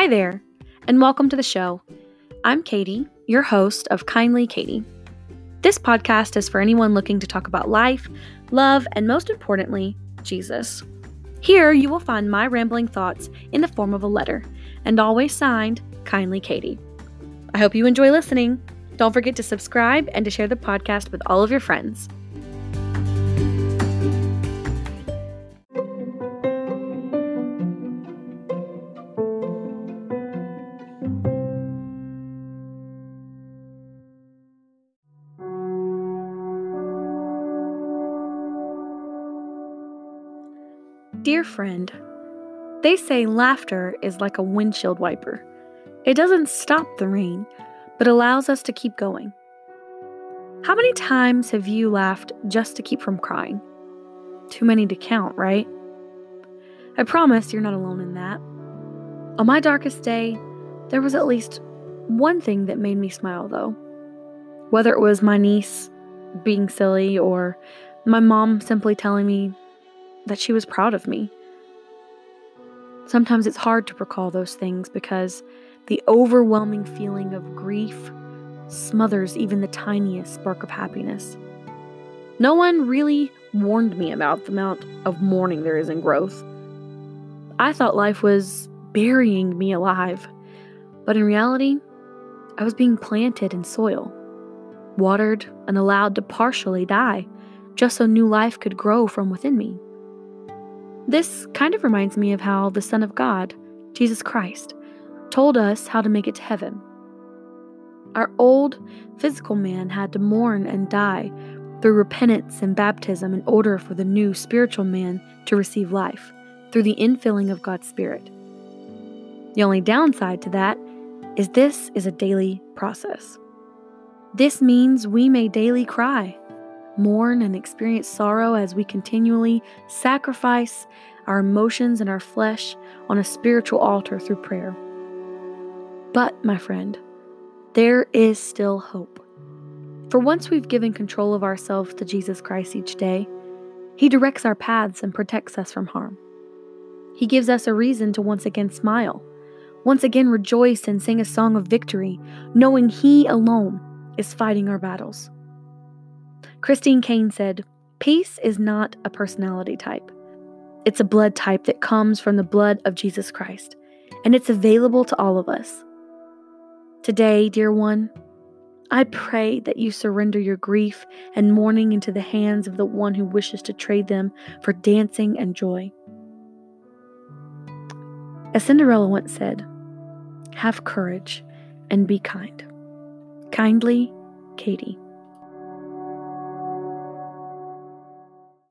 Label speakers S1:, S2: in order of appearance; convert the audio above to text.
S1: Hi there, and welcome to the show. I'm Katie, your host of Kindly Katie. This podcast is for anyone looking to talk about life, love, and most importantly, Jesus. Here you will find my rambling thoughts in the form of a letter, and always signed Kindly Katie. I hope you enjoy listening. Don't forget to subscribe and to share the podcast with all of your friends. Dear friend, they say laughter is like a windshield wiper. It doesn't stop the rain, but allows us to keep going. How many times have you laughed just to keep from crying? Too many to count, right? I promise you're not alone in that. On my darkest day, there was at least one thing that made me smile, though. Whether it was my niece being silly or my mom simply telling me that she was proud of me. Sometimes it's hard to recall those things because the overwhelming feeling of grief smothers even the tiniest spark of happiness. No one really warned me about the amount of mourning there is in growth. I thought life was burying me alive, but in reality, I was being planted in soil, watered, and allowed to partially die just so new life could grow from within me. This kind of reminds me of how the Son of God, Jesus Christ, told us how to make it to heaven. Our old physical man had to mourn and die through repentance and baptism in order for the new spiritual man to receive life through the infilling of God's Spirit. The only downside to that is this is a daily process. This means we may daily cry, mourn, and experience sorrow as we continually sacrifice our emotions and our flesh on a spiritual altar through prayer. But, my friend, there is still hope. For once we've given control of ourselves to Jesus Christ each day, He directs our paths and protects us from harm. He gives us a reason to once again smile, once again rejoice and sing a song of victory, knowing He alone is fighting our battles. Christine Caine said, Peace is not a personality type. It's a blood type that comes from the blood of Jesus Christ, and it's available to all of us. Today, dear one, I pray that you surrender your grief and mourning into the hands of the one who wishes to trade them for dancing and joy. As Cinderella once said, have courage and be kind. Kindly, Katie.